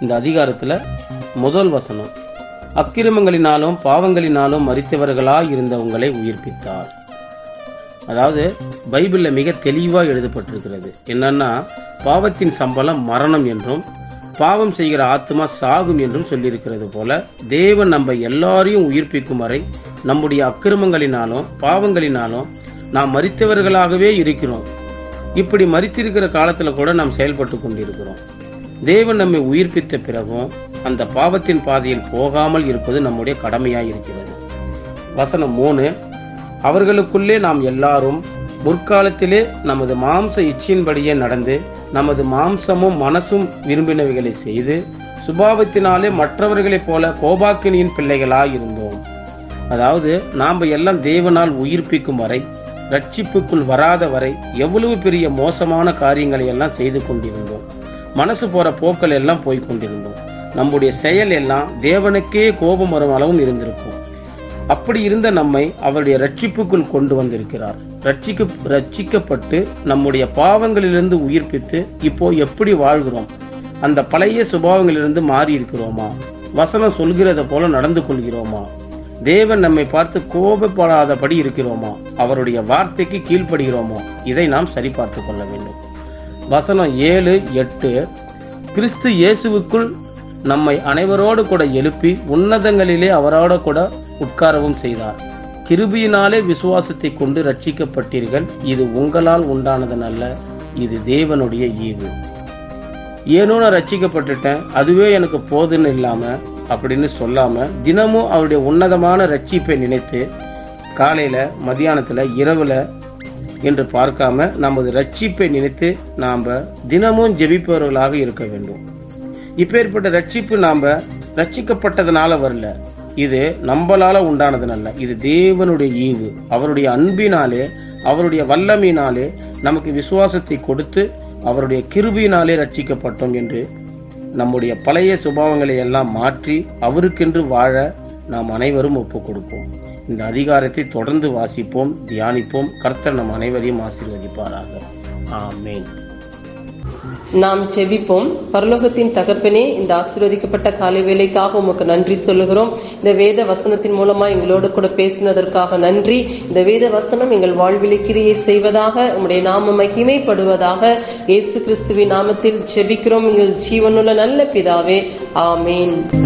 இந்த அதிகாரத்தில் முதல் வசனம் அக்கிரமங்களினாலும் பாவங்களினாலும் மறித்தவர்களாக இருந்த உங்களை உயிர்ப்பித்தார். அதாவது பைபிளில் மிக தெளிவாக எழுதப்பட்டிருக்கிறது. என்னன்னா பாவத்தின் சம்பளம் மரணம் என்றும் பாவம் செய்கிற ஆத்மா சாகும் என்றும் சொல்லியிருக்கிறது போல தேவன் நம்ம எல்லாரையும் உயிர்ப்பிக்கும் வரை நம்முடைய அக்கிரமங்களினாலும் பாவங்களினாலும் நாம் மறித்தவர்களாகவே இருக்கிறோம். இப்படி மறித்திருக்கிற காலத்தில் கூட நாம் செயல்பட்டு கொண்டிருக்கிறோம். தேவன் நம்மை உயிர்ப்பித்த பிறகும் அந்த பாவத்தின் பாதையில் போகாமல் இருப்பது நம்முடைய கடமையாக இருக்கிறது. வசனம் மூணு அவர்களுக்குள்ளே நாம் எல்லாரும் முற்காலத்திலே நமது மாம்ச இச்சையின்படியே நடந்து நமது மாம்சமும் மனசும் விரும்பினவைகளை செய்து சுபாவத்தினாலே மற்றவர்களைப் போல கோபாக்கினியின் பிள்ளைகளாக இருந்தோம். அதாவது நாம் எல்லாம் தேவனால் உயிர்ப்பிக்கும் வரை ரட்சிப்புக்குள் வராத வரை எவ்வளவு பெரிய மோசமான காரியங்களை எல்லாம் செய்து கொண்டிருந்தோம். மனசு போகிற போக்கள் எல்லாம் போய் கொண்டிருந்தோம். நம்முடைய செயல் எல்லாம் தேவனுக்கே கோபம் வரும் அளவும் இருந்திருக்கும். அப்படி இருந்த நம்மை அவருடைய ரட்சிப்புக்குள் கொண்டு வந்திருக்கிறார். ரட்சிக்க ரட்சிக்கப்பட்டு நம்முடைய பாவங்களிலிருந்து உயிர்ப்பித்து இப்போ எப்படி வாழ்கிறோம்? அந்த பழைய சுபாவங்களிலிருந்து மாறி இருக்கிறோமா? வசனம் சொல்கிறத போல நடந்து கொள்கிறோமா? தேவன் நம்மை பார்த்து கோபப்படாதபடி இருக்கிறோமா? அவருடைய வார்த்தைக்கு கீழ்ப்படுகிறோமோ? இதை நாம் சரிபார்த்து கொள்ள வேண்டும். வசனம் ஏழு எட்டு. கிறிஸ்து இயேசுவுக்குள் நம்மை அனைவரோடு கூட எழுப்பி உன்னதங்களிலே அவரோட கூட உட்காரவும் செய்தார். கிருபியினாலே விசுவாசத்தை கொண்டு ரட்சிக்கப்பட்டீர்கள் இது உங்களால் உண்டானதனல்ல இது தேவனுடைய ஈவு. ஏனோ நான் ரட்சிக்கப்பட்டுட்டேன் அதுவே எனக்கு போதுன்னு இல்லாமல் அப்படின்னு சொல்லாமல் தினமும் அவருடைய உன்னதமான ரட்சிப்பை நினைத்து காலையில் மதியானத்தில் இரவில் என்று பார்க்காம நமது ரட்சிப்பை நினைத்து நாம் தினமும் ஜெபிப்பவர்களாக இருக்க வேண்டும். இப்பேற்பட்ட ரட்சிப்பு நாம் ரட்சிக்கப்பட்டதுனால வரல. இது நம்மளால உண்டானதுனல்ல இது தேவனுடைய ஈவு. அவருடைய அன்பினாலே அவருடைய வல்லமையினாலே நமக்கு விசுவாசத்தை கொடுத்து அவருடைய கிருபியினாலே ரட்சிக்கப்பட்டோம் என்று நம்முடைய பழைய சுபாவங்களை எல்லாம் மாற்றி அவருக்கென்று வாழ நாம் அனைவரும் ஒப்புக் கொடுப்போம் இந்த அதிகாரத்தை தொடர்ந்து வாசிப்போம் தியானிப்போம். கர்த்தர் நம் அனைவரையும் ஆசீர்வதிப்பாராக. ஆமேன். நாம் செபிப்போம். பரலோகத்தின் தகப்பனே இந்த ஆசீர்வதிக்கப்பட்ட காலை வேலைக்காக உமக்கு நன்றி சொல்லுகிறோம். இந்த வேத வசனத்தின் மூலமா எங்களோடு கூட பேசினதற்காக நன்றி. இந்த வேத வசனம் எங்கள் வாழ்வில் கிரியை செய்வதாக உங்களுடைய நாம மகிமைப்படுவதாக இயேசு கிறிஸ்துவின் நாமத்தில் செபிக்கிறோம். எங்கள் ஜீவனுள்ள நல்ல பிதாவே ஆமேன்.